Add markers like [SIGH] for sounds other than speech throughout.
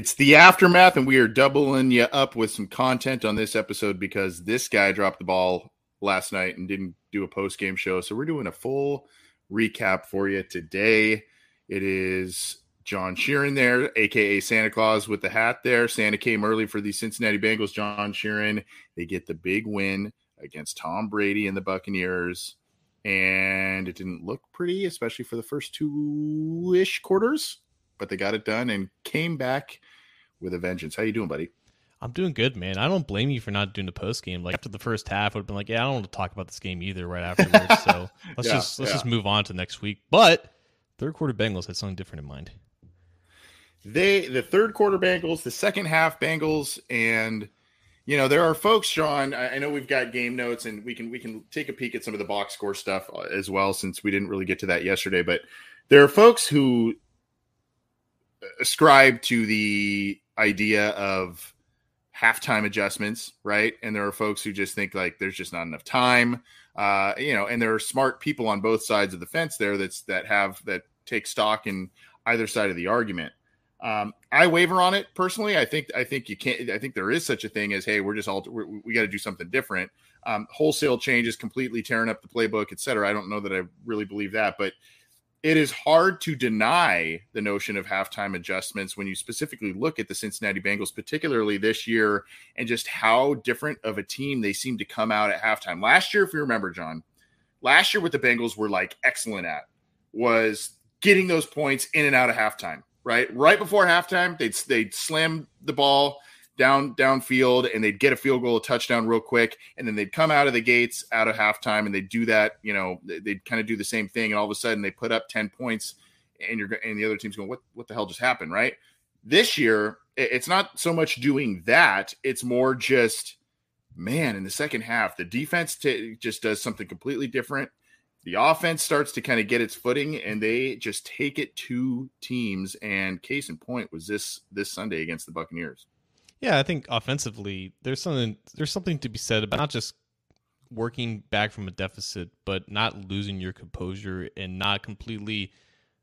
It's the aftermath, and we are doubling you up with some content on this episode because this guy dropped the ball last night and didn't do a post game show. So we're doing a full recap for you today. It is John Sheeran there, aka Santa Claus with the hat there. Santa came early for the Cincinnati Bengals. John Sheeran, they get the big win against Tom Brady and the Buccaneers. And it didn't look pretty, especially for the first two ish quarters but they got it done and came back with a vengeance. How you doing, buddy? I'm doing good, man. I don't blame you for not doing the post game. Like after the first half, would have been like, yeah, I don't want to talk about this game either right afterwards. so [LAUGHS] let's yeah, just let's yeah. just move on to next week. But third quarter Bengals had something different in mind. They the third quarter Bengals, the second half Bengals, and you know there are folks, Sean. I, I know we've got game notes, and we can we can take a peek at some of the box score stuff uh, as well, since we didn't really get to that yesterday. But there are folks who ascribe to the idea of halftime adjustments, right? And there are folks who just think like there's just not enough time, uh, you know. And there are smart people on both sides of the fence there that's that have that take stock in either side of the argument. Um, I waver on it personally. I think I think you can't. I think there is such a thing as hey, we're just all we're, we got to do something different. Um, wholesale changes, completely tearing up the playbook, et cetera. I don't know that I really believe that, but it is hard to deny the notion of halftime adjustments when you specifically look at the Cincinnati Bengals, particularly this year, and just how different of a team they seem to come out at halftime. Last year, if you remember, John, last year what the Bengals were like excellent at was getting those points in and out of halftime. Right, right before halftime, they'd they'd slam the ball down downfield and they'd get a field goal, a touchdown real quick, and then they'd come out of the gates out of halftime and they'd do that. You know, they'd kind of do the same thing, and all of a sudden they put up ten points, and you're and the other team's going, "What what the hell just happened?" Right? This year, it's not so much doing that; it's more just, man, in the second half, the defense t- just does something completely different. The offense starts to kind of get its footing, and they just take it to teams. And case in point was this this Sunday against the Buccaneers. Yeah, I think offensively, there's something there's something to be said about not just working back from a deficit, but not losing your composure and not completely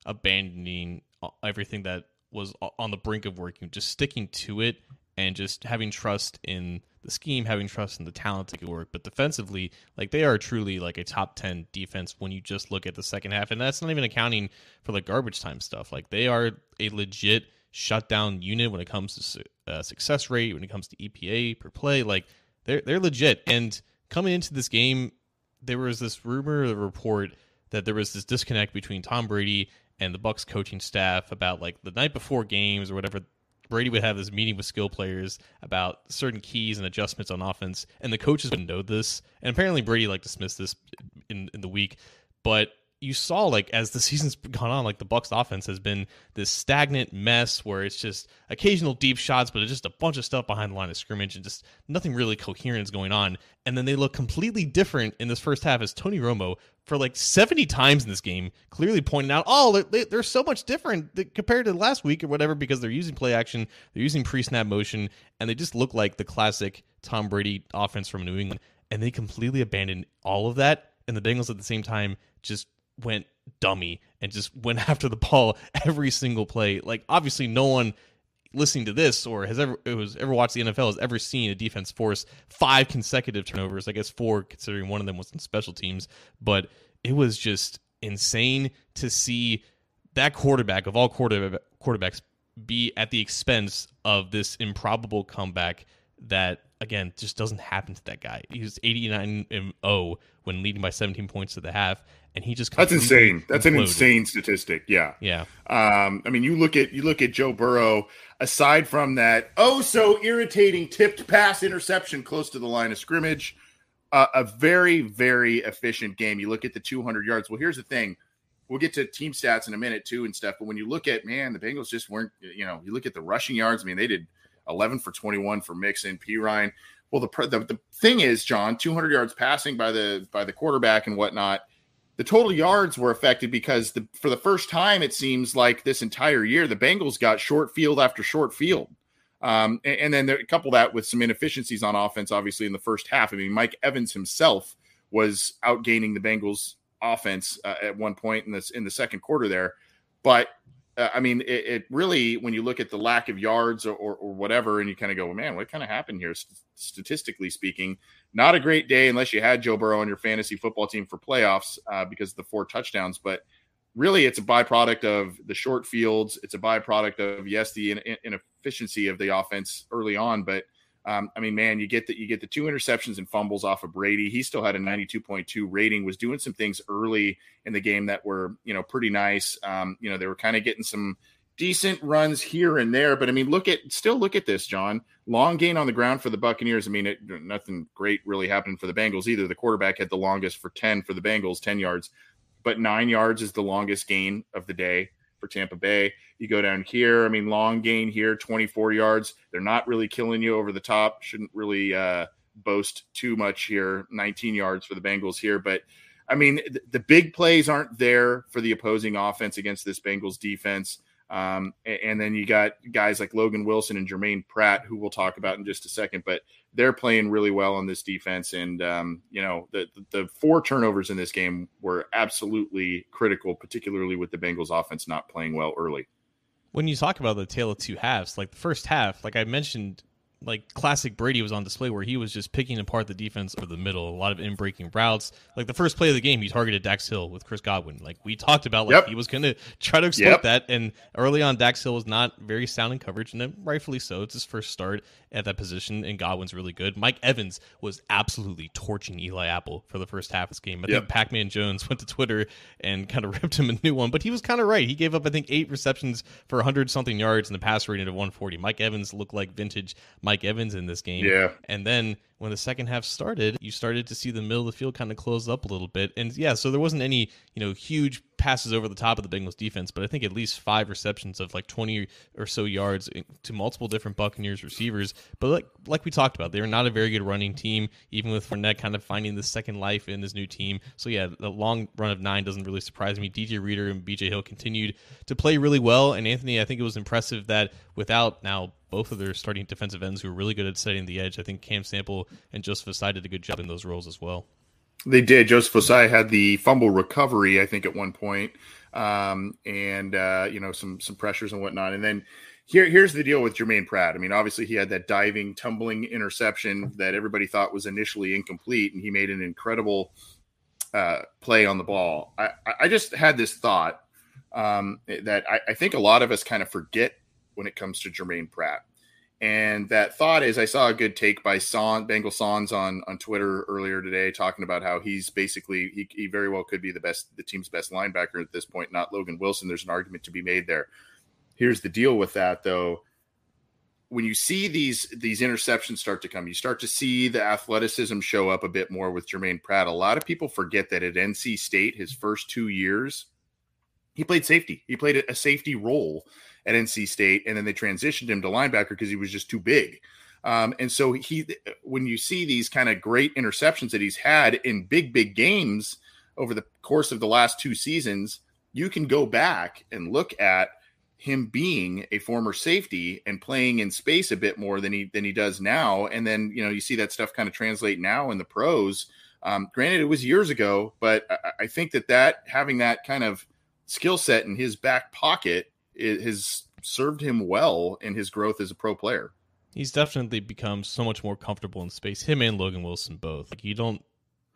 abandoning everything that was on the brink of working, just sticking to it and just having trust in the scheme, having trust in the talent to get work. But defensively, like they are truly like a top 10 defense when you just look at the second half. And that's not even accounting for the garbage time stuff. Like they are a legit shutdown unit when it comes to uh, success rate, when it comes to EPA per play. Like they're they're legit. And coming into this game, there was this rumor, a report that there was this disconnect between Tom Brady and the Bucs coaching staff about like the night before games or whatever. Brady would have this meeting with skill players about certain keys and adjustments on offense, and the coaches would know this. And apparently, Brady like dismissed this in in the week, but you saw like as the season's gone on, like the Bucs offense has been this stagnant mess where it's just occasional deep shots, but it's just a bunch of stuff behind the line of scrimmage and just nothing really coherent is going on. And then they look completely different in this first half as Tony Romo for like 70 times in this game clearly pointing out, oh, they're, they're so much different compared to last week or whatever because they're using play action, they're using pre-snap motion, and they just look like the classic Tom Brady offense from New England. And they completely abandoned all of that. And the Bengals at the same time just went dummy and just [LAUGHS] went after the ball every single play. Like obviously no one listening to this or has ever was ever watched the NFL has ever seen a defense force five consecutive turnovers. I guess four considering one of them was in special teams, but it was just insane to see that quarterback of all quarterback quarterbacks be at the expense of this improbable comeback that again just doesn't happen to that guy. He was 89 and 0 when leading by 17 points to the half, and he just that's insane. That's imploded. an insane statistic. Yeah, yeah. Um, I mean, you look at you look at Joe Burrow. Aside from that, oh so irritating tipped pass interception close to the line of scrimmage, uh, a very very efficient game. You look at the 200 yards. Well, here's the thing. We'll get to team stats in a minute too and stuff. But when you look at man, the Bengals just weren't. You know, you look at the rushing yards. I mean, they did 11 for 21 for Mixon, Perine. Well, the, the the thing is, John, 200 yards passing by the by the quarterback and whatnot. The total yards were affected because the for the first time it seems like this entire year the Bengals got short field after short field. Um, and, and, then there, couple that with some inefficiencies on offense, obviously in the first half. I mean, Mike Evans himself was outgaining the Bengals offense uh, at one point in this in the second quarter there, but uh, I mean, it, it, really, when you look at the lack of yards or, or, or whatever, and you kind of go, man, what kind of happened here? statistically speaking, not a great day unless you had Joe Burrow on your fantasy football team for playoffs uh, because of the four touchdowns. But really, it's a byproduct of the short fields. It's a byproduct of yes, the in- inefficiency of the offense early on, but um, I mean, man, you get the you get the two interceptions and fumbles off of Brady. He still had a 92.2 rating. Was doing some things early in the game that were you know pretty nice. Um, you know, they were kind of getting some decent runs here and there. But I mean, look at still look at this, John. Long gain on the ground for the Buccaneers. I mean, it, nothing great really happened for the Bengals either. The quarterback had the longest for 10 for the Bengals, 10 yards, but nine yards is the longest gain of the day for Tampa Bay. You go down here, I mean, long gain here, 24 yards. They're not really killing you over the top. Shouldn't really uh, boast too much here. 19 yards for the Bengals here, but I mean, the, the big plays aren't there for the opposing offense against this Bengals defense. Um, and then you got guys like Logan Wilson and Germaine Pratt, who we'll talk about in just a second, but they're playing really well on this defense. And, um, you know, the, the four turnovers in this game were absolutely critical, particularly with the Bengals offense not playing well early. When you talk about the tale of two halves, like the first half, like I mentioned like classic Brady was on display where he was just picking apart the defense over the middle, a lot of in breaking routes. Like the first play of the game, he targeted Dax Hill with Chris Godwin. Like we talked about, like yep. he was going to try to exploit yep. that. And early on, Dax Hill was not very sound in coverage, and rightfully so. It's his first start at that position, and Godwin's really good. Mike Evans was absolutely torching Eli Apple for the first half of this game. I yep. think Pac Man Jones [LAUGHS] went to Twitter and kind of [LAUGHS] ripped him a new one, but he was kind of right. He gave up, I think, eight receptions for 100 something yards and the pass rating of 140. Mike Evans looked like vintage Mike Evans in this game. Yeah. And then when the second half started, you started to see the middle of the field kind of close up a little bit. And yeah, so there wasn't any, you know, huge passes over the top of the Bengals defense, but I think at least five receptions of like 20 or so yards to multiple different Buccaneers receivers. But like like we talked about, they're not a very good running team, even with Fournette kind of finding the second life in this new team. So yeah, the long run of nine doesn't really surprise me. DJ Reader and BJ Hill continued to play really well. And Anthony, I think it was impressive that without now both of their starting defensive ends who are really good at setting the edge. I think Cam Sample and Joseph Ossai did a good job in those roles as well. They did. Joseph Ossai had the fumble recovery, I think, at one point, um, and uh, you know some some pressures and whatnot. And then here here's the deal with Germaine Pratt. I mean, obviously he had that diving, tumbling interception that everybody thought was initially incomplete, and he made an incredible uh, play on the ball. I, I just had this thought um, that I, I think a lot of us kind of forget when it comes to Germaine Pratt. And that thought is, I saw a good take by Son Bengal Sons on on Twitter earlier today, talking about how he's basically he, he very well could be the best, the team's best linebacker at this point, not Logan Wilson. There's an argument to be made there. Here's the deal with that, though. When you see these these interceptions start to come, you start to see the athleticism show up a bit more with Germaine Pratt. A lot of people forget that at NC State, his first two years, he played safety. He played a safety role at NC State, and then they transitioned him to linebacker because he was just too big. Um, and so he, when you see these kind of great interceptions that he's had in big, big games over the course of the last two seasons, you can go back and look at him being a former safety and playing in space a bit more than he than he does now. And then you know you see that stuff kind of translate now in the pros. Um, granted, it was years ago, but I, I think that that having that kind of skill set in his back pocket it has served him well in his growth as a pro player. He's definitely become so much more comfortable in space. Him and Logan Wilson both. Like you don't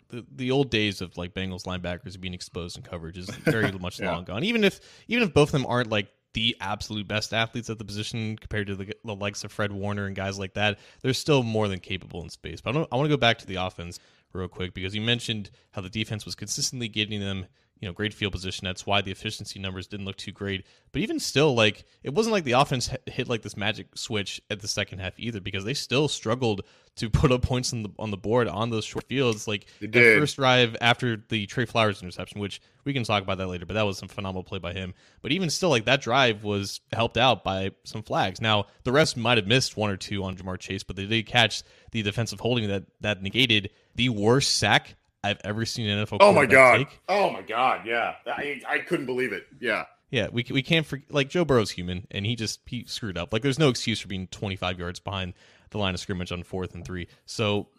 the, the old days of like Bengals linebackers being exposed in coverage is very [LAUGHS] much yeah. long gone. Even if even if both of them aren't like the absolute best athletes at the position compared to the, the likes of Fred Warner and guys like that. They're still more than capable in space. But I, I want to go back to the offense real quick because you mentioned how the defense was consistently getting them you know great field position. That's why the efficiency numbers didn't look too great. But even still, like it wasn't like the offense hit like this magic switch at the second half either, because they still struggled to [LAUGHS] put up points on the on the board on those short fields. Like the first drive after the Trey Flowers interception, which we can talk about that later, but that was some phenomenal play by him. But even still, like that drive was helped out by some flags. Now the rest might have missed one or two on Ja'Marr Chase, but they did catch the defensive holding that that negated the worst sack I've ever seen an NFL. Oh my god! Take. Oh my god! Yeah, I I couldn't believe it. Yeah. Yeah, we we can't forget. Like Joe Burrow's human, and he just he screwed up. Like there's no excuse for being 25 yards behind the line of scrimmage on fourth and three. So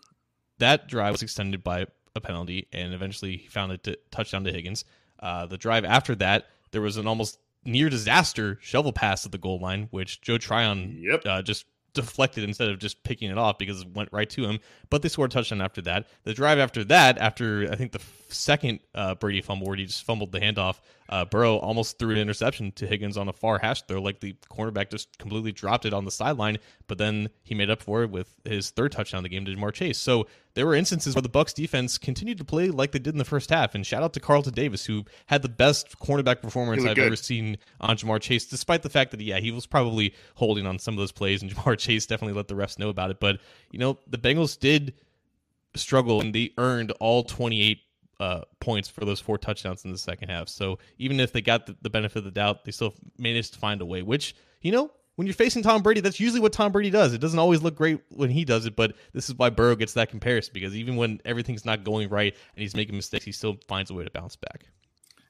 that drive was extended by a penalty, and eventually he found a touchdown to Higgins. Uh, the drive after that, there was an almost near disaster shovel pass at the goal line, which Joe Tryon yep. uh, just deflected instead of just picking it off because it went right to him. But they scored a touchdown after that. The drive after that, after I think the second uh, Brady fumble where he just fumbled the handoff, uh, Burrow almost threw an interception to Higgins on a far hash throw. Like the cornerback just completely dropped it on the sideline, but then he made up for it with his third touchdown of the game to Ja'Marr Chase. So there were instances where the Bucs defense continued to play like they did in the first half. And shout out to Carlton Davis, who had the best cornerback performance I've good. ever seen on Ja'Marr Chase, despite the fact that yeah, he was probably holding on some of those plays, and [LAUGHS] Ja'Marr Chase definitely let the refs know about it. But you know, the Bengals did struggle and they earned all 28 uh, points for those four touchdowns in the second half. So even if they got the, the, benefit of the doubt, they still managed to find a way. Which you know, when you're facing Tom Brady, that's usually what Tom Brady does. It doesn't always look great when he does it, but this is why Burrow gets that comparison because even when everything's not going right and he's making mistakes, he still finds a way to bounce back.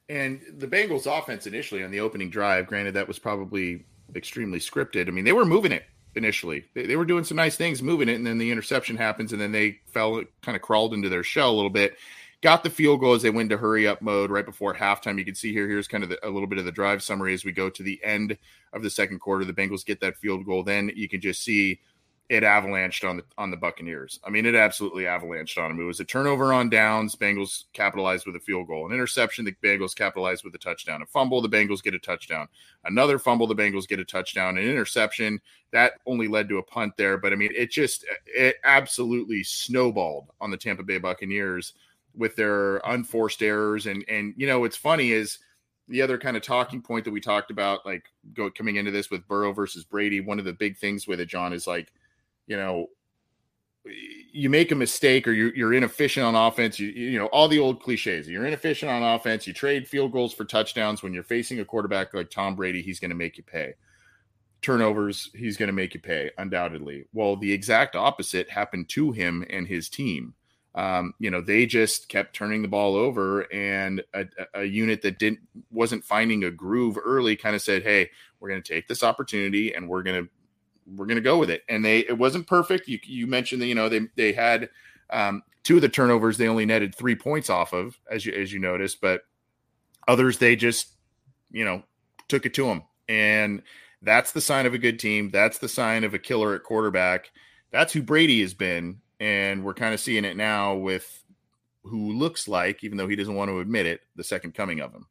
And the Bengals' offense initially on the opening drive, granted that was probably extremely scripted. I mean, they were moving it initially. They, they were doing some nice things, moving it, and then the interception happens, and then they fell, kind of crawled into their shell a little bit got the field goal as they went to hurry up mode right before halftime. You can see here, here's kind of the, a little bit of the drive summary as we go to the end of the second quarter. The Bengals get that field goal. Then you can just see it avalanched on the on the Buccaneers. I mean, it absolutely avalanched on them. It was a turnover on downs. Bengals capitalized with a field goal. An interception, the Bengals capitalized with a touchdown. A fumble, the Bengals get a touchdown. Another fumble, the Bengals get a touchdown. An interception that only led to a punt there. But I mean, it just it absolutely snowballed on the Tampa Bay Buccaneers with their unforced errors. And and you know what's funny is the other kind of talking point that we talked about, like go coming into this with Burrow versus Brady. One of the big things with it, John, is like, you know, you make a mistake or you're, you're inefficient on offense. You, you know, all the old cliches. You're inefficient on offense. You trade field goals for touchdowns. When you're facing a quarterback like Tom Brady, he's going to make you pay. Turnovers, he's going to make you pay, undoubtedly. Well, the exact opposite happened to him and his team um, you know, they just kept turning the ball over, and a, a unit that didn't wasn't finding a groove early kind of said, "Hey, we're going to take this opportunity, and we're going to we're going to go with it." And they it wasn't perfect. You you mentioned that you know they they had um, two of the turnovers they only netted three points off of, as you as you noticed, but others they just you know took it to them, and that's the sign of a good team. That's the sign of a killer at quarterback. That's who Brady has been and we're kind of seeing it now with who looks like, even though he doesn't want to admit it, the second coming of him.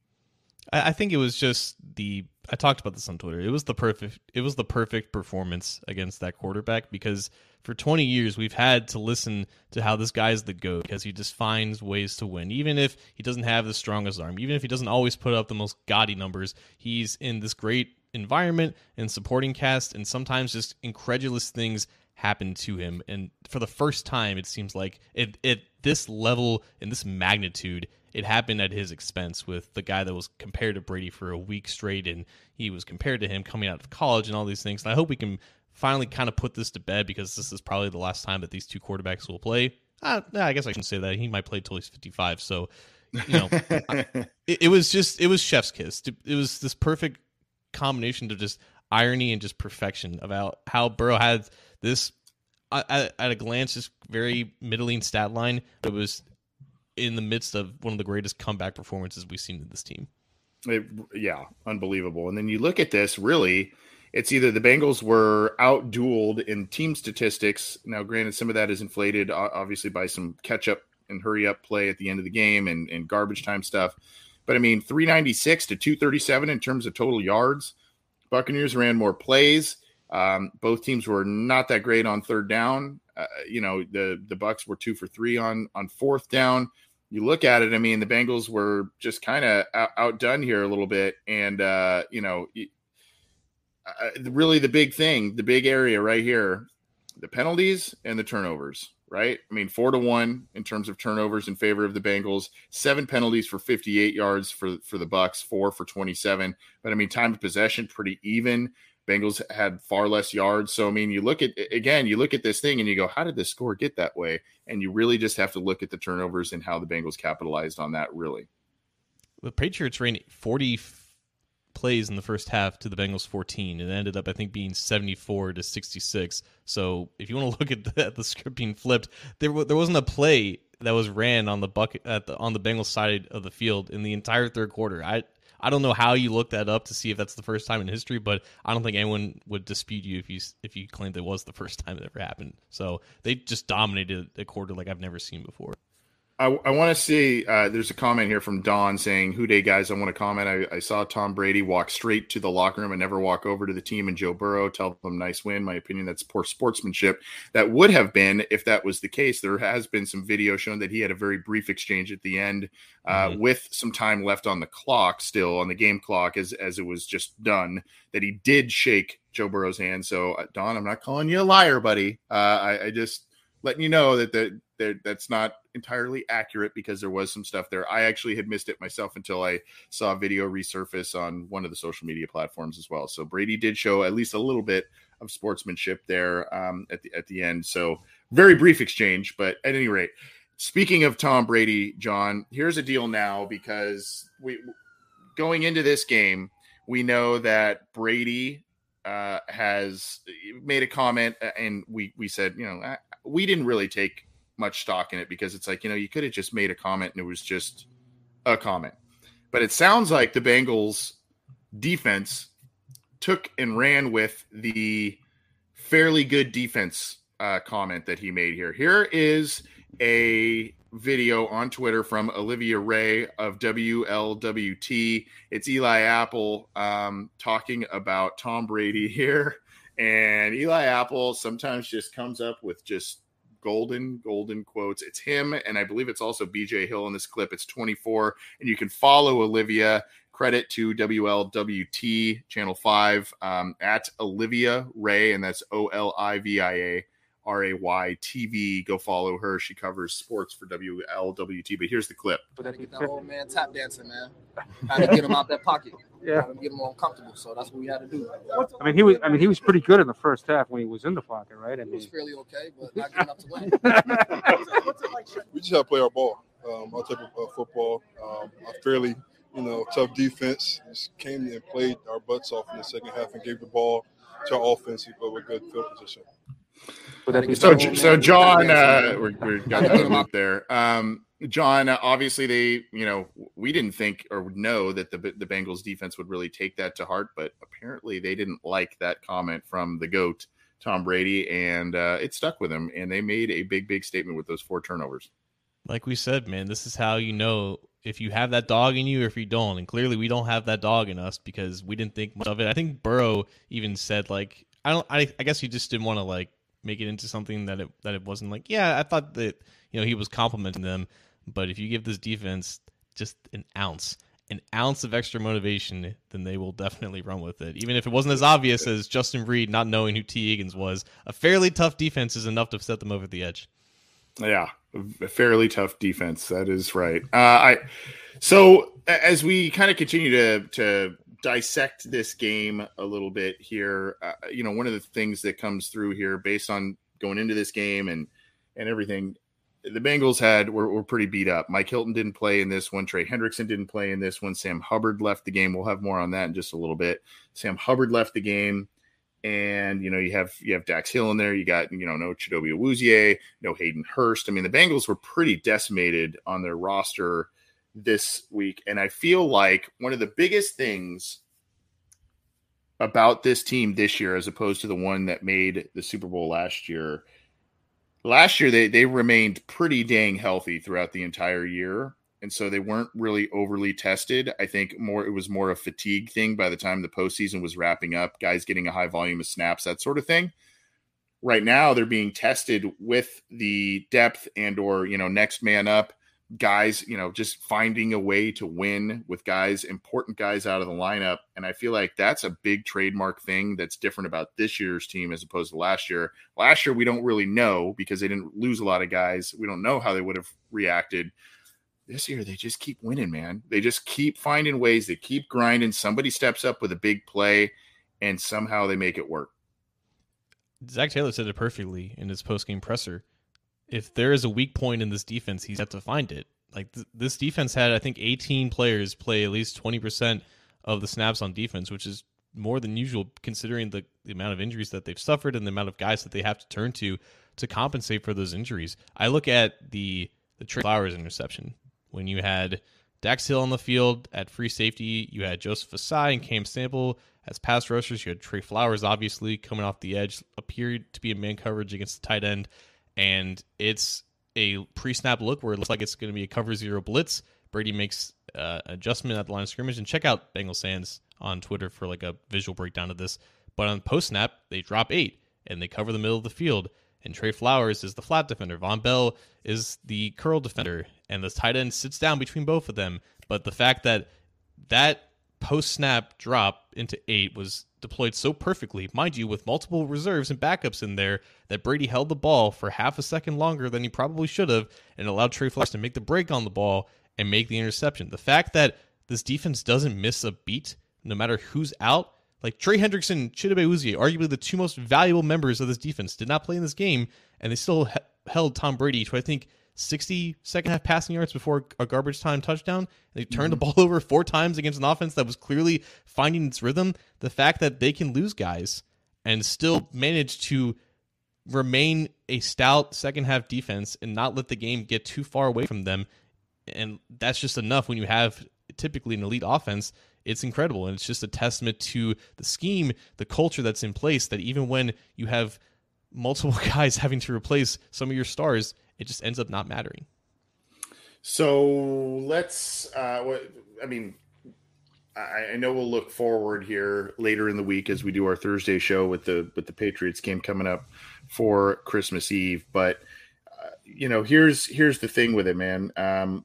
I think it was just the I talked about this on Twitter. It was the perfect it was the perfect performance against that quarterback because for 20 years we've had to listen to how this guy's the goat because he just finds ways to win even if he doesn't have the strongest arm, even if he doesn't always put up the most gaudy numbers. He's in this great environment and supporting cast and sometimes just incredulous things happened to him. And for the first time, it seems like it, at this level and this magnitude, it happened at his expense with the guy that was compared to Brady for a week straight, and he was compared to him coming out of college and all these things. And I hope we can finally kind of put this to bed because this is probably the last time that these two quarterbacks will play. Uh, I guess I can say that he might play till he's 55. So, you know, [LAUGHS] it, it was just it was chef's kiss. It was this perfect combination of just irony and just perfection about how Burrow had this at, at a glance just very middling stat line. It was in the midst of one of the greatest comeback performances we've seen in this team. It, yeah, unbelievable. And then you look at this, really, it's either the Bengals were outdueled in team statistics. Now, granted, some of that is inflated, obviously, by some catch up and hurry up play at the end of the game and, and garbage time stuff. But I mean, 396 to 237 in terms of total yards Buccaneers ran more plays. Um, both teams were not that great on third down. Uh, you know, the the Bucs were two for three on on fourth down. You look at it. I mean, the Bengals were just kind of out, outdone here a little bit, and uh, you know, uh, really the big thing, the big area right here, the penalties and the turnovers. Right? I mean, four to one in terms of turnovers in favor of the Bengals. Seven penalties for 58 yards for for the Bucs. Four for 27. But I mean, time of possession pretty even. Bengals had far less yards. So I mean, you look at again, you look at this thing and you go, how did the score get that way? And you really just have to look at the turnovers and how the Bengals capitalized on that. Really, the Patriots ran 40 plays in the first half to the Bengals 14. It ended up, I think, being 74 to 66. So if you want to look at that, the script being flipped, there there wasn't a play that was ran on the bucket at the, on the Bengals side of the field in the entire third quarter. I I don't know how you look that up to see if that's the first time in history, but I don't think anyone would dispute you if you if you claimed it was the first time it ever happened. So they just dominated a quarter like I've never seen before. I, I want to see. Uh, there's a comment here from Don saying, "Who Dey guys?" I want to comment. I, I, saw Tom Brady walk straight to the locker room and never walk over to the team and Joe Burrow tell them nice win. My opinion, that's poor sportsmanship. That would have been if that was the case. There has been some video showing that he had a very brief exchange at the end uh, mm-hmm. with some time left on the clock, still on the game clock, as as it was just done. That he did shake Joe Burrow's hand. So uh, Don, I'm not calling you a liar, buddy. Uh, I, I just letting you know that the, the, that's not entirely accurate because there was some stuff there. I actually had missed it myself until I saw video resurface on one of the social media platforms as well. So Brady did show at least a little bit of sportsmanship there um, at the at the end. So very brief exchange, but at any rate, speaking of Tom Brady, John, here's a deal now because we going into this game, we know that Brady uh, has made a comment, uh, and we we said, you know, we didn't really take much stock in it because it's like you know you could have just made a comment and it was just a comment, but it sounds like the Bengals defense took and ran with the fairly good defense uh, comment that he made here. Here is a video on Twitter from Olivia Ray of WLWT. It's Eli Apple um, talking about Tom Brady [LAUGHS] here. And Eli Apple sometimes just comes up with just golden, golden quotes. It's him, and I believe it's also BJ Hill in this clip. It's 24, and you can follow Olivia. Credit to WLWT Channel 5 um, at Olivia Ray, and that's O L I V I A R A Y TV. Go follow her. She covers sports for WLWT. But here's the clip. But that old man tap dancing, man. Had to get him out that pocket. [LAUGHS] Yeah, get him more comfortable. So that's what we had to do. I mean, he was. I mean, he was pretty good in the first half when he was in the pocket, right? I mean, was fairly okay, but not good enough to win. [LAUGHS] we just have to play our ball, um, our type of uh, football. Um, a fairly, you know, tough defense. Just came and played our butts off in the second half and gave the ball to our offense with good field position. So, so John, uh, we're, we got him up there. Um, John, obviously they, you know, we didn't think or know that the the Bengals defense would really take that to heart, but apparently they didn't like that comment from the goat Tom Brady, and uh, it stuck with him, and they made a big, big statement with those four turnovers. Like we said, man, this is how you know if you have that dog in you or if you don't, and clearly we don't have that dog in us because we didn't think much of it. I think Burrow even said like, I don't, I, I guess he just didn't want to like make it into something that it that it wasn't like. Yeah, I thought that you know he was complimenting them, but if you give this defense just an ounce, an ounce of extra motivation, then they will definitely run with it. Even if it wasn't as obvious as Justin Reid not knowing who Tee Higgins was, a fairly tough defense is enough to set them over the edge. Yeah, a fairly tough defense. That is right. Uh, I so as we kind of continue to to dissect this game a little bit here, uh, you know, one of the things that comes through here based on going into this game and and everything, the Bengals had were, were pretty beat up. Mike Hilton didn't play in this one. Trey Hendrickson didn't play in this one. Sam Hubbard left the game. We'll have more on that in just a little bit. Sam Hubbard left the game. And you know, you have you have Dax Hill in there, you got, you know, no Chidobe Awuzie, no Hayden Hurst. I mean, the Bengals were pretty decimated on their roster this week. And I feel like one of the biggest things about this team this year, as opposed to the one that made the Super Bowl last year, last year they, they remained pretty dang healthy throughout the entire year. and so they weren't really overly tested. I think more it was more a fatigue thing by the time the postseason was wrapping up, guys getting a high volume of snaps, that sort of thing. Right now, they're being tested with the depth and or you know next man up guys, you know, just finding a way to win with guys, important guys out of the lineup. And I feel like that's a big trademark thing that's different about this year's team as opposed to last year. Last year, we don't really know because they didn't lose a lot of guys. We don't know how they would have reacted. This year, they just keep winning, man. They just keep finding ways. They keep grinding. Somebody steps up with a big play, and somehow they make it work. Zac Taylor said it perfectly in his post game presser if there is a weak point in this defense, he's got to find it. Like th- this defense had, I think, 18 players play at least 20% of the snaps on defense, which is more than usual considering the, the amount of injuries that they've suffered and the amount of guys that they have to turn to to compensate for those injuries. I look at the the Trey Flowers interception when you had Dax Hill on the field at free safety, you had Joseph Ossai and Cam Sample as pass rushers. You had Trey Flowers, obviously coming off the edge, appeared to be in man coverage against the tight end and it's a pre-snap look where it looks like it's going to be a cover zero blitz. Brady makes uh, adjustment at the line of scrimmage, and check out Bengal Sands on Twitter for like a visual breakdown of this. But on post snap, they drop eight and they cover the middle of the field. And Trey Flowers is the flat defender. Vonn Bell is the curl defender, and the tight end sits down between both of them. But the fact that that post snap drop into eight was deployed so perfectly, mind you, with multiple reserves and backups in there, that Brady held the ball for half a second longer than he probably should have and allowed Trey Flowers to make the break on the ball and make the interception. The fact that this defense doesn't miss a beat no matter who's out, like Trey Hendrickson, Chidobe Awuzie, arguably the two most valuable members of this defense, did not play in this game, and they still he- held Tom Brady to, I think, 60 second half passing yards before a garbage time touchdown. They turned mm-hmm. the ball [LAUGHS] over four times against an offense that was clearly finding its rhythm. The fact that they can lose guys and still manage to remain a stout second half defense and not let the game get too far away from them. And that's just enough when you have typically an elite offense. It's incredible. And it's just a testament to the scheme, the culture that's in place that even when you have multiple [LAUGHS] guys having to replace some of your stars, it just ends up not mattering. So let's. Uh, I mean, I, I, know we'll look forward here later in the week as we do our Thursday show with the with the Patriots game coming up for Christmas Eve. But uh, you know, here's here's the thing with it, man. Um,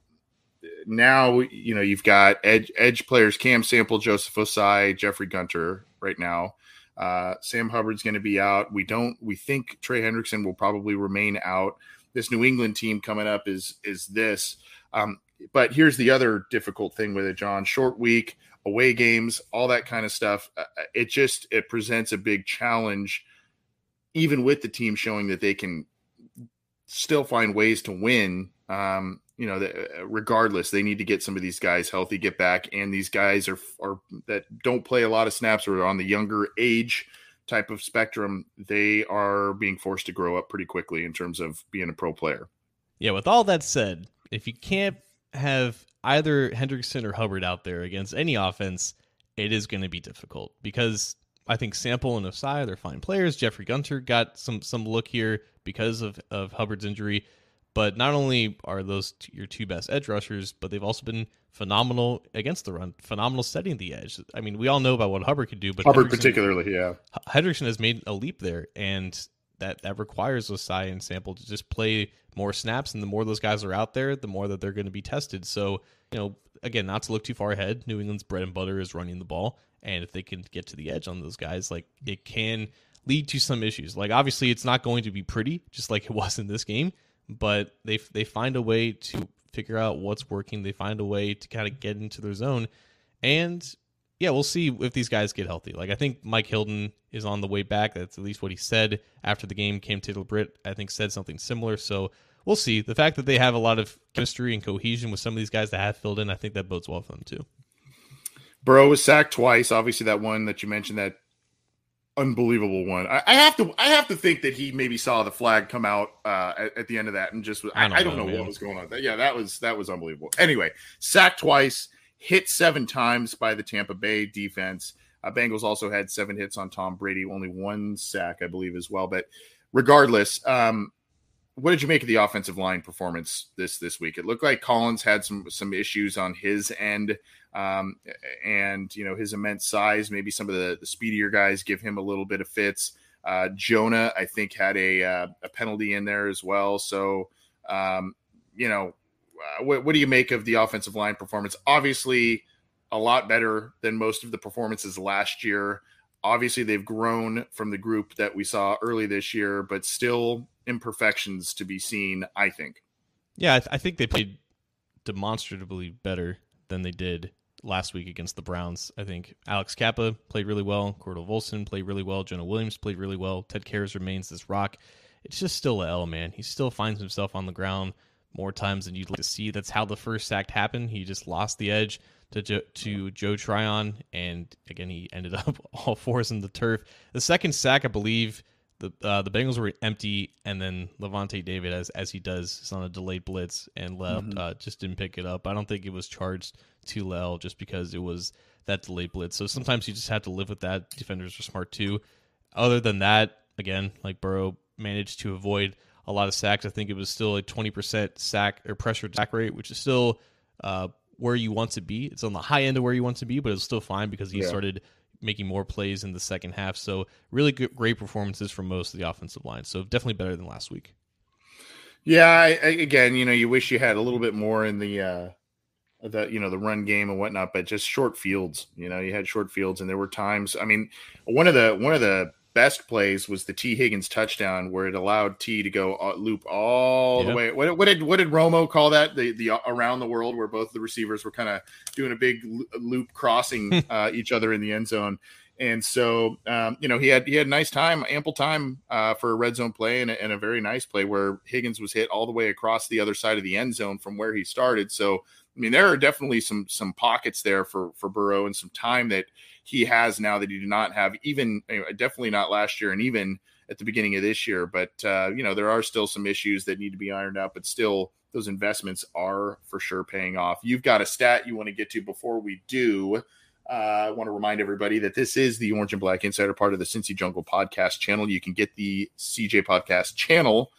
now you know you've got edge edge players Cam Sample, Joseph Ossai, Jeffrey Gunter right now. Uh, Sam Hubbard's going to be out. We don't. We think Trey Hendrickson will probably remain out this New England team coming up is is this. Um, but here's the other difficult thing with it, John. Short week, away games, all that kind of stuff. Uh, uh, it just it presents a big challenge, even with the team showing that they can still find ways to win. Um, you know, the, uh, regardless, they need to get some of these guys healthy, get back, and these guys are are that don't play a lot of snaps or are on the younger age type of spectrum, they are being forced to grow up pretty quickly in terms of being a pro player. Yeah, with all that said, if you can't have either Hendrickson or Hubbard out there against any offense, it is going to be difficult because I think Sample and Ossai, they're fine players. Jeffrey Gunter got some some look here because of, of Hubbard's injury. But not only are those t- your two best edge rushers, but they've also been phenomenal against the run, phenomenal setting the edge. I mean, we all know about what Hubbard could do, but Hubbard particularly, yeah. Hendrickson has made a leap there, and that that requires Ossai and Sample to just play more snaps, and the more those guys are out there, the more that they're going to be tested. So, you know, again, not to look too far ahead, New England's bread and butter is running the ball, and if they can get to the edge on those guys, like it can lead to some issues. Like obviously, it's not going to be pretty, just like it [LAUGHS] was in this game but they they find a way to figure out what's working. They find a way to kind of get into their zone, and yeah, we'll see if these guys get healthy. Like I think Mike Hilton is on the way back. That's at least what he said after the game. Cam Taylor Britt, I think, said something similar. So we'll see. The fact that they have a lot of chemistry and cohesion with some of these guys that have filled in, I think that bodes well for them too. Burrow was sacked twice. Obviously, that one that you mentioned that unbelievable one. I, I, have to I have to think that he maybe saw the flag come out uh, at, at, the end of that and just I don't, I, I don't know, know what was going on. Yeah, that was that was unbelievable. Anyway, sacked twice, hit seven times by the Tampa Bay defense. Uh, Bengals also had seven hits on Tom Brady, only one sack, I believe, as well. But regardless, um, what did you make of the offensive line performance this this week? It looked like Collins had some some issues on his end, um, and you know his immense size. Maybe some of the, the speedier guys give him a little bit of fits. Uh, Jonah, I think, had a uh, a penalty in there as well. So, um, you know, uh, what, what do you make of the offensive line performance? Obviously, a lot better than most of the performances last year. Obviously, they've grown from the group that we saw early this year, but still imperfections to be seen, I think. Yeah, I, th- I think they played demonstrably better than they did last week against the Browns. I think Alex Cappa played really well. Cordell Volson played really well. Jonah Williams played really well. Ted Karras remains this rock. It's just still a L, man. He still finds himself on the ground more times than you'd like to see. That's how the first sack happened. He just lost the edge to jo- to Joe Tryon, and again he ended [LAUGHS] up all fours in the turf. The second sack, I believe, the uh, the Bengals were empty, and then Lavonte David, as as he does, is on a delayed blitz and left, mm-hmm. uh, just didn't pick it up. I don't think it was charged to La'el just because it was that delayed blitz. So sometimes you just have to live with that. Defenders are smart too. Other than that, again, like Burrow managed to avoid a lot of sacks. I think it was still a 20% sack or pressure sack rate, which is still uh, where you want to be. It's on the high end of where you want to be, but it's still fine because he yeah. started making more plays in the second half. So really good, great performances from most of the offensive line. So definitely better than last week. Yeah, I, I, again, you know, you wish you had a little bit more in the uh, the you know the run game and whatnot, but just short fields. You know, you had short fields, and there were times. I mean, one of the one of the best plays was the Tee Higgins touchdown where it allowed T to go uh, loop all the way. What, what, did what did Romo call that? The the uh, around the world where both the receivers were kind of doing a big loop crossing [LAUGHS] uh, each other in the end zone. And so, um, you know, he had he had nice time, ample time uh, for a red zone play and a, and a very nice play where Higgins was hit all the way across the other side of the end zone from where he started. So, I mean, there are definitely some some pockets there for for Burrow and some time that he has now that he did not have even definitely not last year and even at the beginning of this year. But uh, you know there are still some issues that need to be ironed out, but still those investments are for sure paying off. You've got a stat you want to get to before we do. Uh, I want to remind everybody that this is the Orange and Black Insider, part of the Cincy Jungle podcast channel. You can get the CJ podcast channel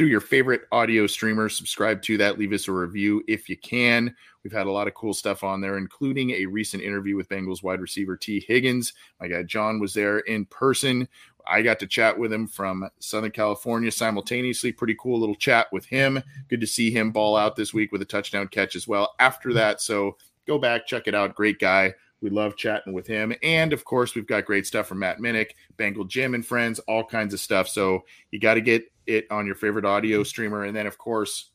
through your favorite audio streamer. Subscribe to that. Leave us a review if you can. We've had a lot of cool stuff on there, including a recent interview with Bengals wide receiver Tee Higgins. My guy John was there in person. I got to chat with him from Southern California simultaneously. Pretty cool little chat with him. Good to see him ball out this week with a touchdown catch as well after that. So go back, check it out. Great guy. We love chatting with him. And of course, we've got great stuff from Matt Minich, Bengal Jim and friends, all kinds of stuff. So you got to get it on your favorite audio streamer. And then, of course,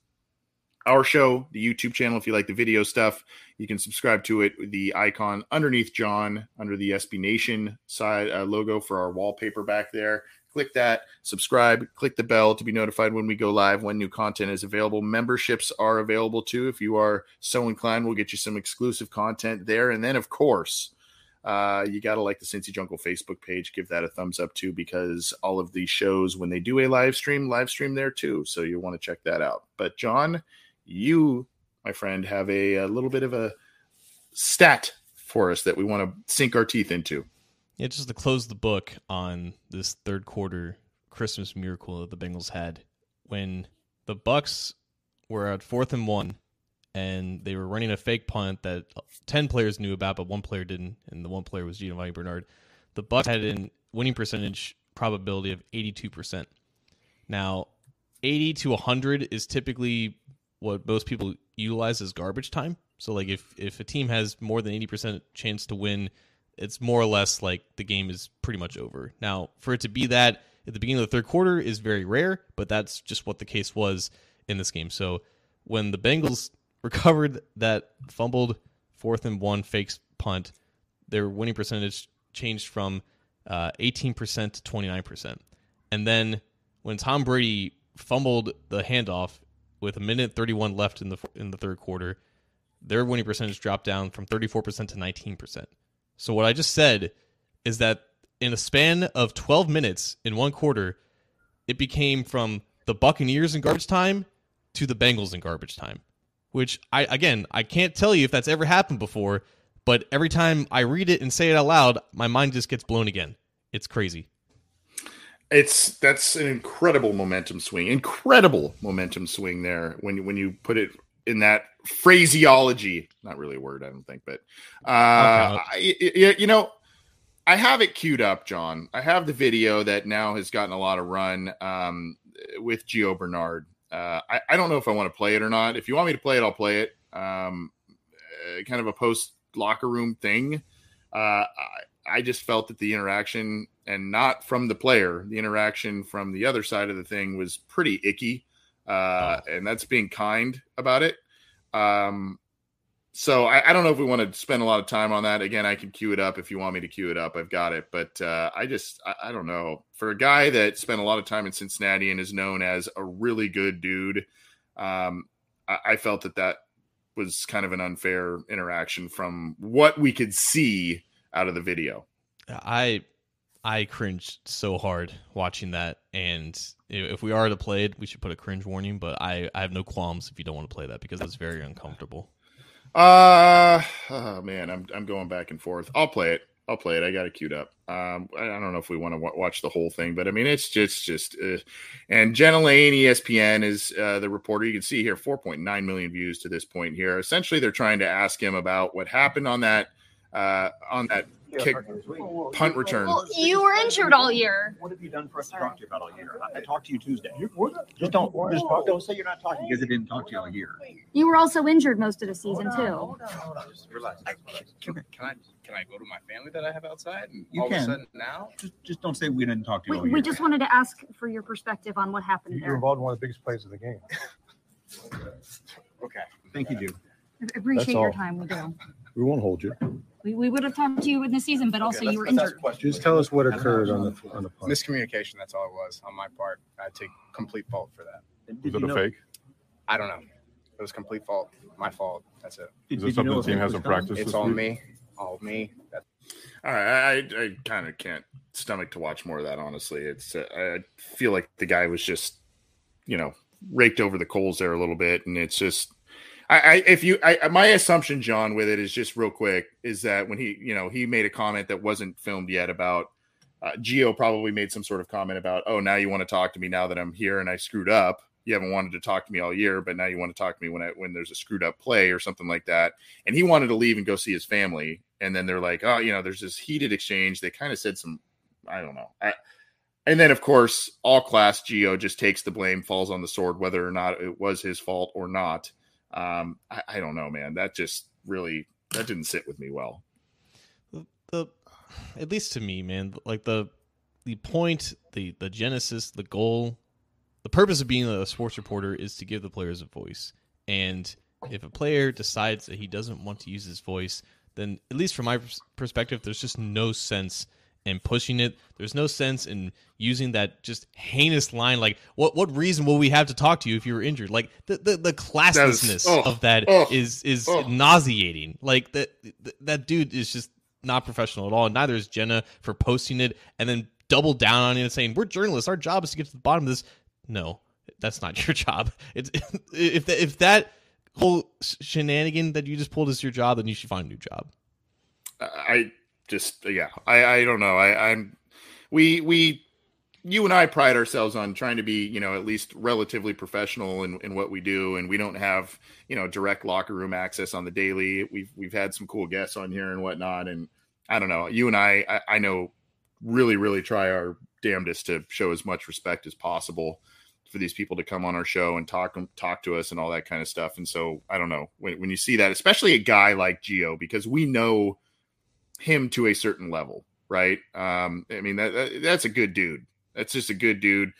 our show, the YouTube channel, if you like the video stuff, you can subscribe to it. The icon underneath John, under the SB Nation side uh, logo for our wallpaper back there. Click that, subscribe, click the bell to be notified when we go live, when new content is available. Memberships are available too. If you are so inclined, we'll get you some exclusive content there. And then, of course, uh, you got to like the Cincy Jungle Facebook page. Give that a thumbs up too, because all of these shows, when they do a live stream, live stream there too. So you'll want to check that out. But John, you, my friend, have a, a little bit of a stat for us that we want to sink our teeth into. Yeah, just to close the book on this third quarter Christmas miracle that the Bengals had when the Bucs were at fourth and one and they were running a fake punt that 10 players knew about but one player didn't and the one player was Giovani Bernard. The Bucs had a winning percentage probability of 82%. Now, 80 to 100 is typically what most people utilize as garbage time. So like if if a team has more than 80% chance to win, it's more or less like the game is pretty much over. Now, for it to be that at the beginning of the third quarter is very rare, but that's just what the case was in this game. So when the Bengals recovered that fumbled fourth and one fakes punt, their winning percentage changed from uh, 18% to 29%. And then when Tom Brady fumbled the handoff with a minute 31 left in the in the third quarter, their winning percentage dropped down from 34% to 19%. So what I just said is that in a span of 12 minutes in one quarter, it became from the Buccaneers in garbage time to the Bengals in garbage time which I again I can't tell you if that's ever happened before, but every time I read it and say it out loud, my mind just gets blown again. It's crazy. It's that's an incredible momentum swing. Incredible momentum swing there when when you put it in that phraseology. Not really a word, I don't think, but uh, I, you know, I have it queued up, John. I have the video that now has gotten a lot of run um, with Gio Bernard. Uh, I, I, don't know if I want to play it or not. If you want me to play it, I'll play it. Um, uh, kind of a post locker room thing. Uh, I, I just felt that the interaction, and not from the player, the interaction from the other side of the thing was pretty icky. Uh, oh. And that's being kind about it. Um, so I, I, don't know if we want to spend a lot of time on that. Again, I can queue it up if you want me to queue it up. I've got it, but uh, I just I, I, don't know. For a guy that spent a lot of time in Cincinnati and is known as a really good dude, um, I, I felt that that was kind of an unfair interaction from what we could see out of the video. I I cringed so hard watching that, and if we are to play it, we should put a cringe warning. But I I have no qualms if you don't want to play that because it's very uncomfortable. Uh, oh man, I'm I'm going back and forth. I'll play it. I'll play it. I got it queued up. Um, I, don't know if we want to w- watch the whole thing, but I mean, it's just just. Uh, and Jenna Laine, ESPN, is uh, the reporter. You can see here, 4.9 million views to this point. Here, essentially, they're trying to ask him about what happened on that uh, on that kick punt return. Well, you were injured all year. What have you done for us to talk to you about all year? I, I talked to you Tuesday. Just don't just talk, don't say you're not talking because I didn't talk to you all year. You were also injured most of the season too. Just relax. Can, can I can I go to my family that I have outside? And you all can. of a sudden now, just just don't say we didn't talk to you. We, all year. we just wanted to ask for your perspective on what happened You're there. involved in one of the biggest plays of the game. [LAUGHS] okay. Thank you, dude. I appreciate That's your all. time. We do. [LAUGHS] We won't hold you. We, we would have talked to you in the season, but also you were injured. Just tell us what occurred on the on the punt. Miscommunication. That's all it was on my part. I take complete fault for that. Did Was you it a know- fake? I don't know. It was complete fault. My fault. That's it. Is it. Did, Is did this you something know the team if it hasn't was practiced It's this all week? me. All me. That's All right, I, I kind of can't stomach to watch more of that. Honestly, it's uh, I feel like the guy was just, you know, raked over the coals there a little bit, and it's just, I, I if you, I my assumption, John, with it is just real quick is that when he, you know, he made a comment that wasn't filmed yet about. Uh, Gio probably made some sort of comment about, oh, now you want to talk to me now that I'm here and I screwed up. You haven't wanted to talk to me all year, but now you want to talk to me when I when there's a screwed up play or something like that. And he wanted to leave and go see his family. And then they're like, oh, you know, there's this heated exchange. They kind of said some, I don't know. I, and then of course, all class Gio just takes the blame, falls on the sword, whether or not it was his fault or not. Um, I, I don't know, man. That just really that didn't sit with me well. the, the at least to me man like the the point the the genesis the goal the purpose of being a sports reporter is to give the players a voice and if a player decides that he doesn't want to use his voice then at least from my pers- perspective there's just no sense in pushing it there's no sense in using that just heinous line like what what reason will we have to talk to you if you were injured like the the, the classlessness oh, of that oh, is is oh. nauseating like that that dude is just not professional at all. And neither is Jenna for posting it and then double down on it and saying, We're journalists. Our job is to get to the bottom of this. No, that's not [LAUGHS] your job. It's if that, if that whole shenanigan that you just pulled is your job, then you should find a new job. I just yeah, I I don't know. I I'm we we you and I pride ourselves on trying to be, you know, at least relatively professional in, in what we do, and we don't have, you know, direct locker room access on the daily. We've we've had some cool guests on here and whatnot, and I don't know. You and I, I, I know, really, really try our damnedest to show as much respect as possible for these people to come on our show and talk talk to us and all that kind of stuff. And so I don't know when when you see that, especially a guy like Gio, because we know him to a certain level, right? Um, I mean that, that that's a good dude. That's just a good dude.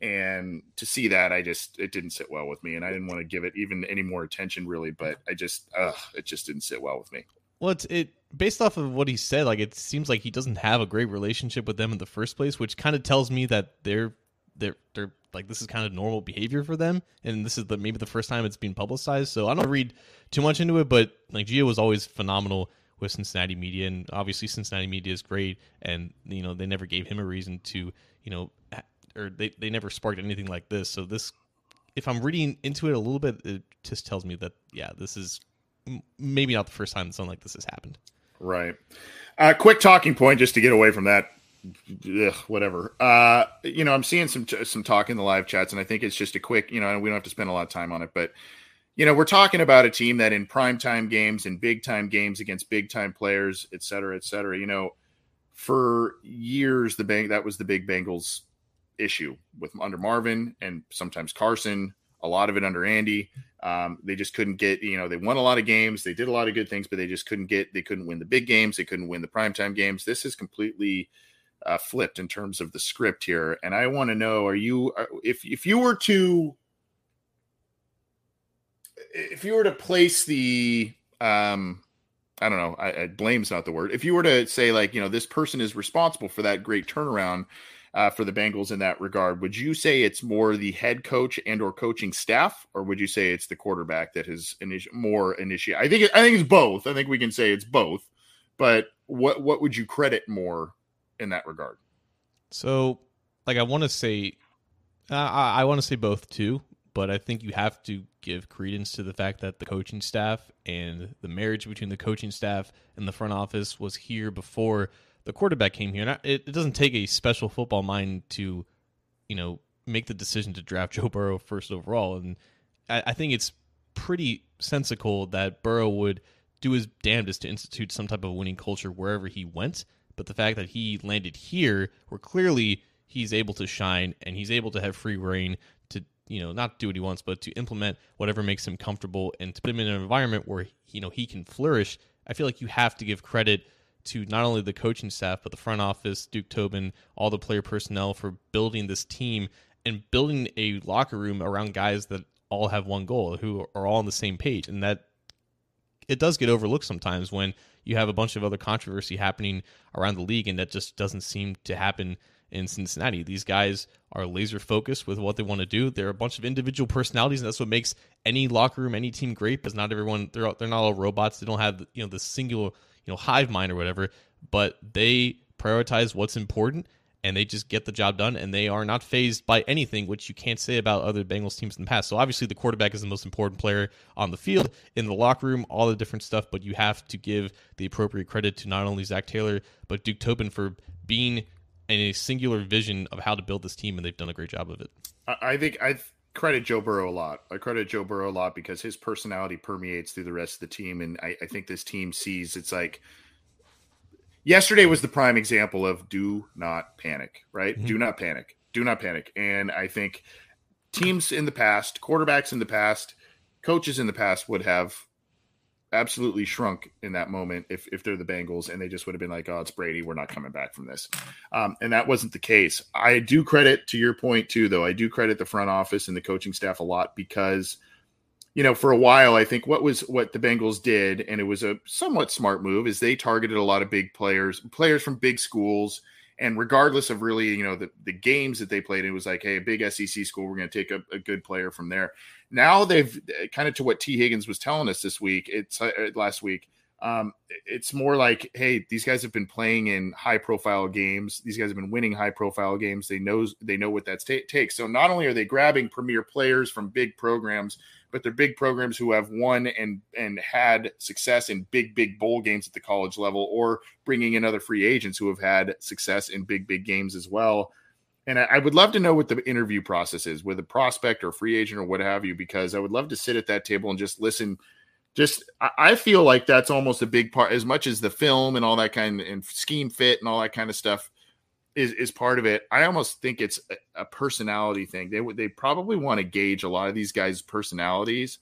And to see that, I just it didn't sit well with me, and I didn't want to give it even any more attention, really. But I just, ugh, it just didn't sit well with me. Well, it's it based off of what he said. Like it seems like he doesn't have a great relationship with them in the first place, which kind of tells me that they're they're they're like this is kind of normal behavior for them, and this is the maybe the first time it's being publicized. So I don't read too much into it, but like Gio was always phenomenal with Cincinnati media, and obviously Cincinnati media is great, and you know they never gave him a reason to you know or they they never sparked anything like this. So this, if I'm reading into it a little bit, it just tells me that yeah, this is maybe not the first time something like this has happened. Right. Uh, quick talking point, just to get away from that ugh, whatever. Uh, you know, I'm seeing some some talk in the live chats, and I think it's just a quick. You know, we don't have to spend a lot of time on it, but you know, we're talking about a team that in primetime games and big time games against big time players, et cetera, et cetera. You know, for years the bank that was the big Bengals issue with under Marvin and sometimes Carson. A lot of it under Andy. Um, they just couldn't get, you know, they won a lot of games. They did a lot of good things, but they just couldn't get, they couldn't win the big games. They couldn't win the primetime games. This is completely uh, flipped in terms of the script here. And I want to know, are you, uh, if, if you were to, if you were to place the, um, I don't know, I, I blame's not the word. If you were to say like, you know, this person is responsible for that great turnaround, uh, for the Bengals in that regard. Would you say it's more the head coach and or coaching staff, or would you say it's the quarterback that has initi- more initiate? I think I think it's both. I think we can say it's both. But what what would you credit more in that regard? So, like, I want to say, uh, I, I want to say both too, but I think you have to give credence to the fact that the coaching staff and the marriage between the coaching staff and the front office was here before the quarterback came here. And it, it doesn't take a special football mind to, you know, make the decision to draft [LAUGHS] Joe Burrow first overall. And I, I think it's pretty sensical that Burrow would do his damnedest to institute some type of winning culture wherever he went. But the fact that he landed here, where clearly he's able to shine and he's able to have free rein you know, not do what he wants, but to implement whatever makes him comfortable and to put him in an environment where, you know, he can flourish. I feel like you have to give credit to not only the coaching staff, but the front office, Duke Tobin, all the player personnel for building this team and building a locker room around guys that all have one goal, who are all on the same page. And that it does get overlooked sometimes when you have a bunch of other controversy happening around the league, and that just doesn't seem to happen in Cincinnati. These guys are laser focused with what they want to do. They're a bunch of individual personalities, and that's what makes any locker room, any team great. Because not everyone they're they're not all robots. They don't have you know the singular you know hive mind or whatever, but they prioritize what's important and they just get the job done and they are not fazed by anything which you can't say about other Bengals teams in the past. So obviously the quarterback is the most important player on the field, in the locker room, all the different stuff, but you have to give the appropriate credit to not only Zac Taylor but Duke Tobin for being in a singular vision of how to build this team and they've done a great job of it. I think I credit Joe Burrow a lot. I credit Joe Burrow a lot because his personality permeates through the rest of the team. And I, I think this team sees it's like yesterday was the prime example of do not panic, right? Mm-hmm. Do not panic. Do not panic. And I think teams in the past, quarterbacks in the past, coaches in the past would have absolutely shrunk in that moment if, if they're the Bengals and they just would have been like, oh, it's Brady. We're not coming back from this. Um, and that wasn't the case. I do credit to your point too, though. I do credit the front office and the coaching staff a lot because – you know, for a while, I think what was what the Bengals did, and it was a somewhat smart move, is they targeted a lot of big players, players from big schools, and regardless of really, you know, the, the games that they played, it was like, hey, a big SEC school, we're going to take a, a, good player from there. Now they've kind of to what Tee Higgins was telling us this week, it's uh, last week. Um, it's more like, hey, these guys have been playing in high profile games. These guys have been winning high profile games. They know they know what that t- takes. So not only are they grabbing premier players from big programs, but they're big programs who have won and and had success in big big bowl games at the college level, or bringing in other free agents who have had success in big big games as well. And I, I would love to know what the interview process is with a prospect or free agent or what have you, because I would love to sit at that table and just listen just I feel like that's almost a big part as much as the film and all that kind of and scheme fit and all that kind of stuff is is part of it. I almost think it's a, personality thing. They would they probably want to gauge a lot of these guys' personalities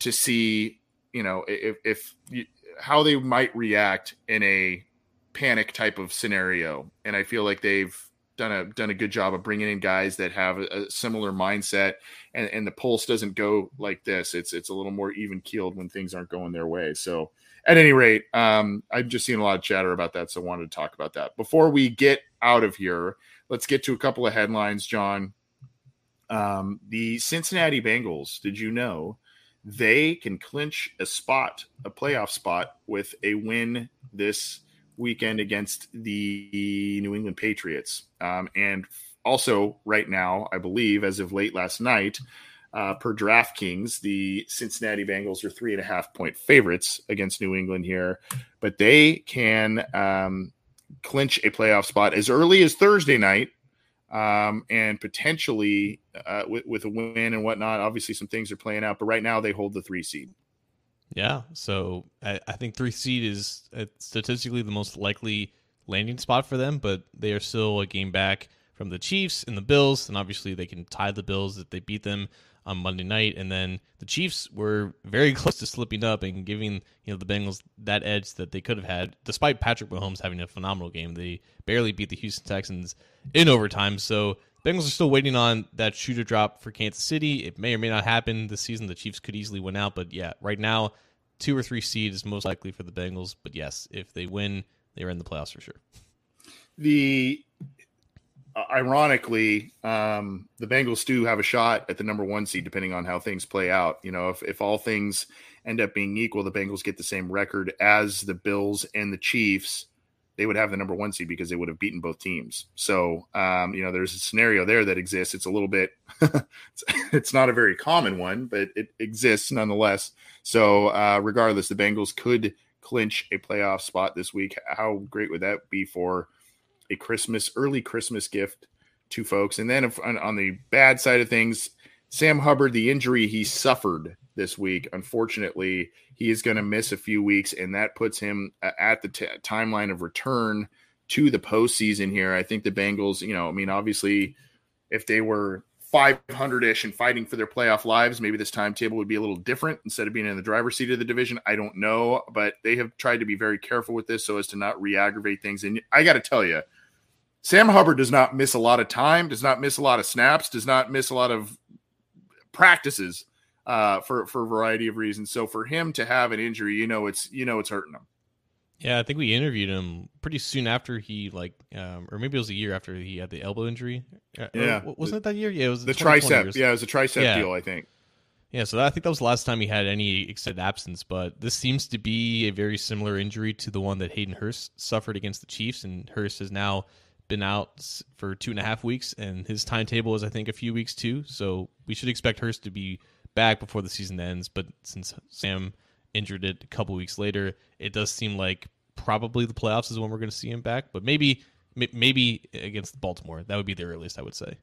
to see, you know, if if you, how they might react in a panic type of scenario. And I feel like they've done a done a good job of bringing in guys that have a, a similar mindset and, and the pulse doesn't go like this. It's it's a little more even keeled when things aren't going their way. So at any rate, um, I've just seen a lot of chatter about that, so I wanted to talk about that. Before we get out of here, let's get to a couple of headlines, John. Um, the Cincinnati Bengals, did you know they can clinch a spot, a playoff spot, with a win this weekend against the New England Patriots? Um, and also, right now, I believe, as of late last night, uh, per DraftKings, the Cincinnati Bengals are three and a half point favorites against New England here, but they can um, clinch a playoff spot as early as Thursday night, um, and potentially uh, with, with a win and whatnot. Obviously, some things are playing out, but right now they hold the three seed. Yeah, so I, I think three seed is uh, statistically the most likely landing spot for them, but they are still a game back from the Chiefs and the Bills, and obviously they can tie the Bills if they beat them on Monday night. And then the Chiefs were very [LAUGHS] close to slipping up and giving you know the Bengals that edge that they could have had, despite Patrick Mahomes having a phenomenal game. They barely beat the Houston Texans in overtime, so Bengals are still waiting on that shooter drop for Kansas City. It may or may not happen this season. The Chiefs could easily win out, but yeah, right now two or three seed is most likely for the Bengals. But yes, if they win, they're in the playoffs for sure. The uh, ironically, um, the Bengals do have a shot at the number one seed, depending on how things play out. You know, if, if all things end up being equal, the Bengals get the same record as the Bills and the Chiefs. They would have the number one seed because they would have beaten both teams. So, um, you know, there's a scenario there that exists. It's a little bit, it's, [LAUGHS] it's not a very common one, but it exists nonetheless. So, uh, regardless, the Bengals could clinch a playoff spot this week. How great would that be for a Christmas, early Christmas gift to folks? And then if, on, on the bad side of things, Sam Hubbard, the injury he suffered this week, unfortunately, he is going to miss a few weeks, and that puts him uh, at the t- timeline of return to the postseason here. I think the Bengals, you know, I mean, obviously, if they were 500 ish and fighting for their playoff lives, maybe this timetable would be a little different instead of being in the driver's seat of the division. I don't know, but they have tried to be very careful with this so as to not re aggravate things. And I got to tell you, Sam Hubbard does not miss a lot of time, does not miss a lot of snaps, does not miss a lot of practices uh, for for a variety of reasons. So for him to have an injury, you know, it's you know it's hurting him. Yeah, I think we interviewed him pretty soon after he like, um, or maybe it was a year after he had the elbow injury. Uh, yeah, or, wasn't it that year? Yeah, it was the tricep. Yeah, it was a tricep yeah. deal, I think. Yeah, so I think that was the last time he had any extended absence. But this seems to be a very similar injury to the one that Hayden Hurst suffered against the Chiefs, and Hurst has now been out for two and a half weeks, and his timetable is I think a few weeks too. So we should expect Hurst to be back before the season ends. But since Sam injured it a couple weeks later, it does seem like probably the playoffs is when we're going to see him back. But maybe maybe against Baltimore, that would be the earliest I would say.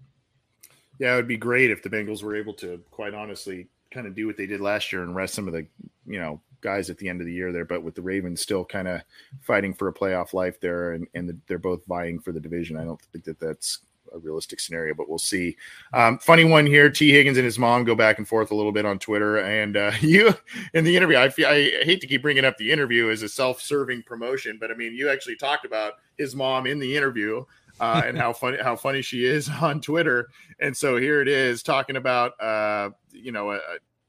Yeah, it would be great if the Bengals were able to, quite honestly, kind of do what they did last year and rest some of the, you know, guys at the end of the year there. But with the Ravens still kind of fighting for a playoff life there, and and the, they're both vying for the division, I don't think that that's a realistic scenario, but we'll see. Um, funny one here: Tee Higgins and his mom go back and forth a little bit on Twitter, and uh, [LAUGHS] you in the interview. I feel, I hate to keep bringing up the interview as a self-serving promotion, but I mean, you actually talked about his mom in the interview. Uh, and how funny how funny she is [LAUGHS] on Twitter, and so here it is talking about uh, you know uh,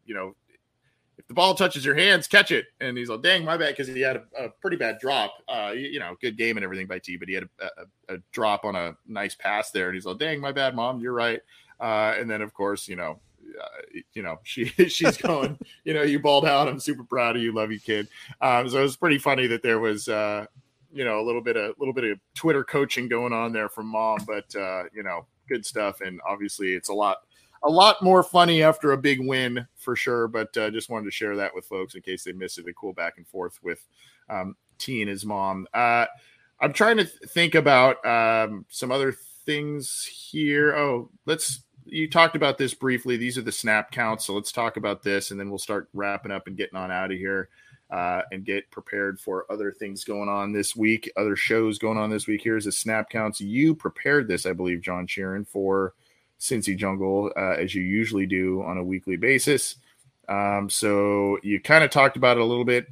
you know if the ball touches your hands, catch it. And he's like, dang, my bad, because he had a, a, pretty bad drop. Uh, you, you, know, good game and everything by T, but he had a, a, a, drop on a nice pass there. And he's like, dang, my bad, mom, you're right. Uh, and then, of course, you know, uh, you know, [LAUGHS] she she's going, you know, you balled out. I'm super proud of you. Love you, kid. Um, so it was pretty funny that there was, uh, you know, a little bit of a little bit of Twitter coaching going on there from mom, but uh, you know, good stuff. And obviously, it's a lot a lot more funny after a big win for sure. But uh, just wanted to share that with folks in case they missed it. A cool back and forth with um, T and his mom. Uh, I'm trying to th- think about um, some other things here. Oh, let's. You talked about this briefly. These are the snap counts. So let's talk about this, and then we'll start wrapping up and getting on out of here. Uh, and get prepared for other things going on this week, other shows going on this week. Here's the snap counts. You prepared this, I believe, John Sheeran, for Cincy Jungle uh, as you usually do on a weekly basis. Um, so you kind of talked about it a little bit.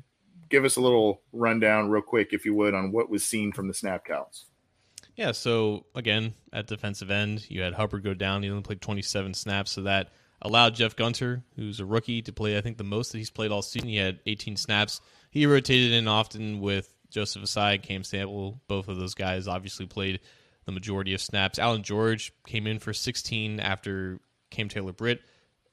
Give us a little rundown, real quick, if you would, on what was seen from the snap counts. Yeah. So again, at defensive end, you had Hubbard go down. He only played 27 snaps, so that allowed Jeff Gunter, who's a rookie, to play. I think the most that he's played all season. He had 18 snaps. He rotated in often with Joseph Ossai, Cam Sample. Both of those guys obviously played the majority of snaps. Allan George came in for 16 after Cam Taylor Britt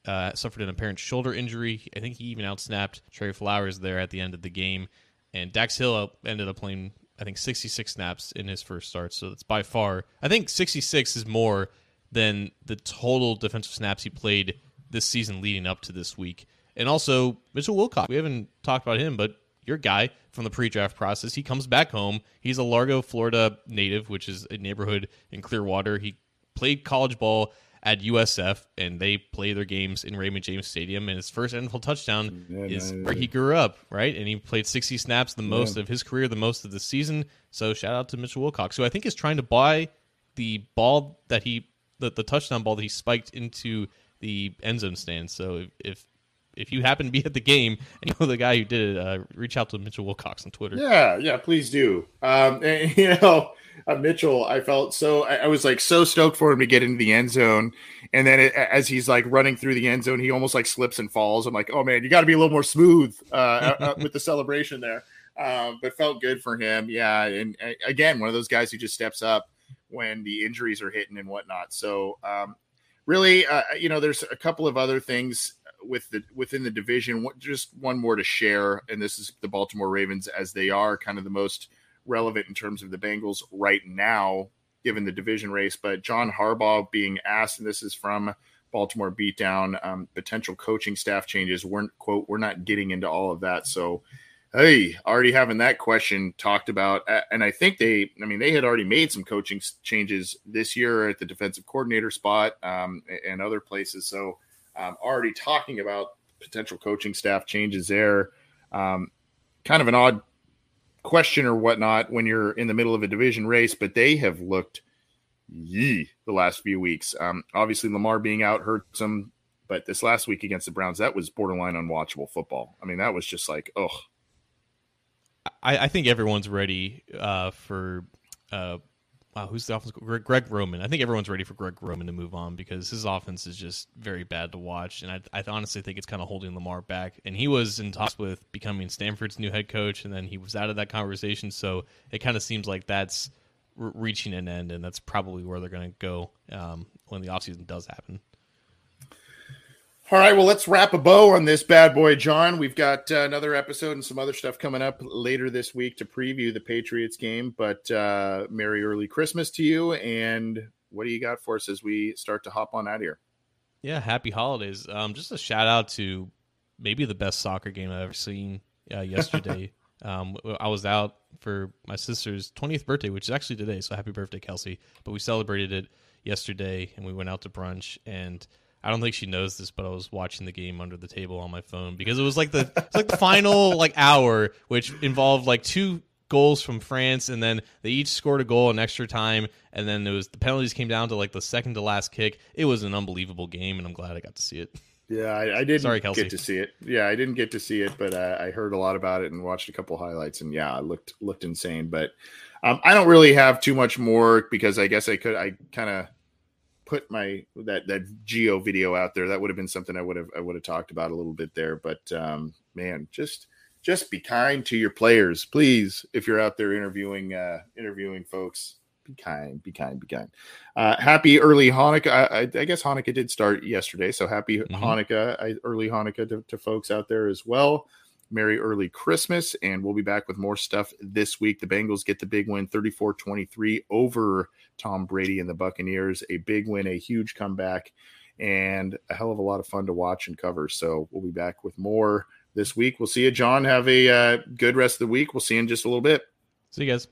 uh, suffered an apparent shoulder injury. I think he even outsnapped Trey Flowers there at the end of the game. And Dax Hill ended up playing, I think, 66 snaps in his first start. So it's by far, I think 66 is more than the total defensive snaps he played this season leading up to this week. And also Mitchell Wilcox. We haven't talked about him, but your guy from the pre-draft process. He comes back home. He's a Largo, Florida native, which is a neighborhood in Clearwater. He played college ball at USF, and they play their games in Raymond James Stadium. And his first NFL touchdown Yeah, is where he grew up, right? And he played 60 snaps, the most Yeah. of his career, the most of the season. So shout out to Mitchell Wilcox, who I think is trying to buy the ball that he, the, the touchdown ball that he spiked into the end zone stand. So if, if if you happen to be at the game and you know the guy who did it, uh, reach out to Mitchell Wilcox on Twitter. Yeah, yeah, please do. Um, [LAUGHS] and, you know, uh, Mitchell, I felt so. I, I was like so stoked for him to get into the end zone, and then it, as he's like running through the end zone, he almost like slips and falls. I'm like, oh man, you got to be a little more smooth uh, uh, uh, [LAUGHS] with the celebration there. Um, but felt good for him. Yeah, and again, one of those guys who just steps up when the injuries are hitting and whatnot. So um, really, uh, you know, there's a couple of other things with the within the division. What, just one more to share, and this is the Baltimore Ravens as they are kind of the most relevant in terms of the Bengals right now, given the division race. But John Harbaugh being asked, and this is from Baltimore Beatdown, um, potential coaching staff changes. We're quote, we're not getting into all of that. So, hey, already having that question talked about, and I think they, I mean, they had already made some coaching changes this year at the defensive coordinator spot um, and other places. So, um, already talking about potential coaching staff changes there. Um, kind of an odd question or whatnot when you're in the middle of a division race, but they have looked yee the last few weeks. Um, obviously, Lamar being out hurts them, but this last week against the Browns, that was borderline unwatchable football. I mean, that was just like, ugh. I, I think everyone's ready uh, for. Uh, wow, who's the offense? Greg, Greg Roman. I think everyone's ready for Greg Roman to move on because his offense is just very bad to watch, and I, I honestly think it's kind of holding Lamar back. And he was in talks with becoming Stanford's new head coach, and then he was out of that conversation. So it kind of seems like that's re- reaching an end, and that's probably where they're going to go um, when the offseason does happen. All right, well, let's wrap a bow on this bad boy, John. We've got uh, another episode and some other stuff coming up later this week to preview the Patriots game. But uh, Merry early Christmas to you. And what do you got for us as we start to hop on out of here? Yeah, happy holidays. Um, just a shout out to maybe the best soccer game I've ever seen uh, [LAUGHS] yesterday. um, I was out for my sister's 20th birthday, which is actually today. So happy birthday, Kelsey. But we celebrated it yesterday and we went out to brunch. And I don't think she knows this, but I was watching the game under the table on my phone because it was like the it's like the final like hour, which involved like two goals from France, and then they each scored a goal in extra time, and then it was the penalties came down to like the second to last kick. It was an unbelievable game, and I'm glad I got to see it. Yeah, I, I didn't Sorry, Kelsey. get to see it. Yeah, I didn't get to see it, but uh, I heard a lot about it and watched a couple highlights, and yeah, it looked looked insane. But um, I don't really have too much more because I guess I could I kind of put my that that Gio video out there. That would have been something I would have I would have talked about a little bit there. But um, man, just just be kind to your players, please. If you're out there interviewing uh, interviewing folks, be kind, be kind, be kind. Uh, happy early Hanukkah. I, I, I guess Hanukkah did start yesterday, so happy Hanukkah, I, early Hanukkah to, to folks out there as well. Merry early Christmas, and we'll be back with more stuff this week. The Bengals get the big win 34 23 over Tom Brady and the Buccaneers. A big win, a huge comeback, and a hell of a lot of fun to watch and cover. So we'll be back with more this week. We'll see you, John. Have a uh, good rest of the week. We'll see you in just a little bit. See you guys.